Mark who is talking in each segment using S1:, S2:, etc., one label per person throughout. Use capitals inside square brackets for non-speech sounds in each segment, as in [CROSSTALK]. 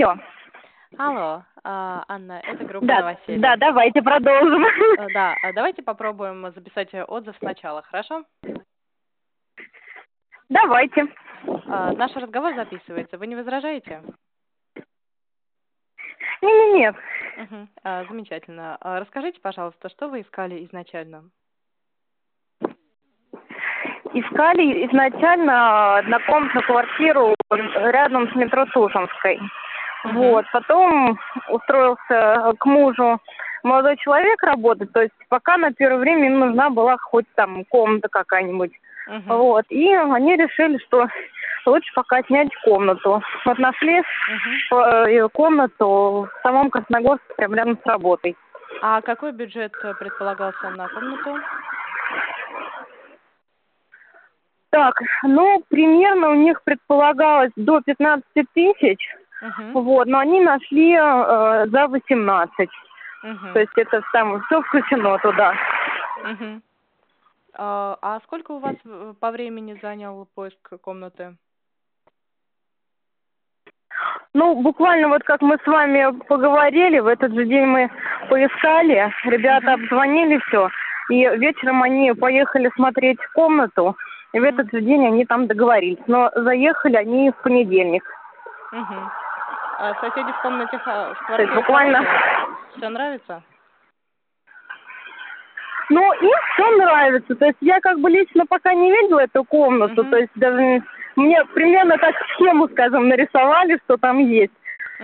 S1: Алло.
S2: Алло, а, Анна, это группа
S1: Да,
S2: «Новоселье».
S1: да, давайте продолжим.
S2: Э, Да, а давайте попробуем записать отзыв сначала, хорошо?
S1: Давайте.
S2: А, Наш разговор записывается, вы не возражаете?
S1: Не-не-не.
S2: Мгм. А, Замечательно. А Расскажите, пожалуйста, что вы искали изначально?
S1: Искали изначально однокомнатную квартиру рядом с метро Тушинской.
S2: Мгм.
S1: Вот. Потом устроился к мужу молодой человек работать. То есть пока на первое время им нужна была хоть там комната какая-нибудь.
S2: Мгм.
S1: Вот. И они решили, что лучше пока снять комнату. Вот нашли
S2: Мгм.
S1: э, комнату в самом Красногорске, прям рядом с работой.
S2: А какой бюджет э, предполагался на комнату?
S1: Так, ну, примерно у них предполагалось до 15 тысяч,
S2: Мгм.
S1: вот, но они нашли э, за 18.
S2: Мгм.
S1: То есть это там все включено туда.
S2: Мгм. А а сколько у вас э, по времени занял поиск комнаты?
S1: Ну, буквально вот как мы с вами поговорили, в этот же день мы поискали, ребята обзвонили все, и вечером они поехали смотреть комнату, и в этот же день они там договорились. Но заехали они в понедельник.
S2: Мгм. А соседи в комнате, ха- в
S1: То есть
S2: квартире
S1: буквально...
S2: Все нравится?
S1: Ну, им все нравится. То есть я как бы лично пока не видела эту комнату.
S2: Мгм.
S1: То есть даже не- мне примерно так схему, скажем, нарисовали, что там есть.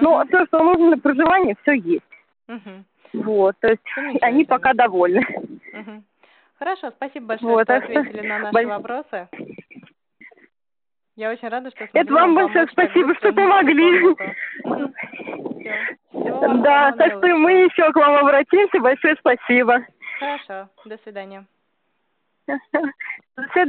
S1: Но
S2: Мгм.
S1: все, что нужно для проживания, все есть.
S2: Мгм.
S1: Вот, то есть они пока довольны.
S2: Мгм. Хорошо, спасибо большое,
S1: Вот,
S2: что ответили на наши
S1: боль-
S2: вопросы. Я очень рада, что
S1: Это вам большое спасибо, что помогли. [LAUGHS] Да, так что мы еще к вам обратимся. Большое спасибо.
S2: Хорошо, до свидания. [LAUGHS]
S1: До свидания.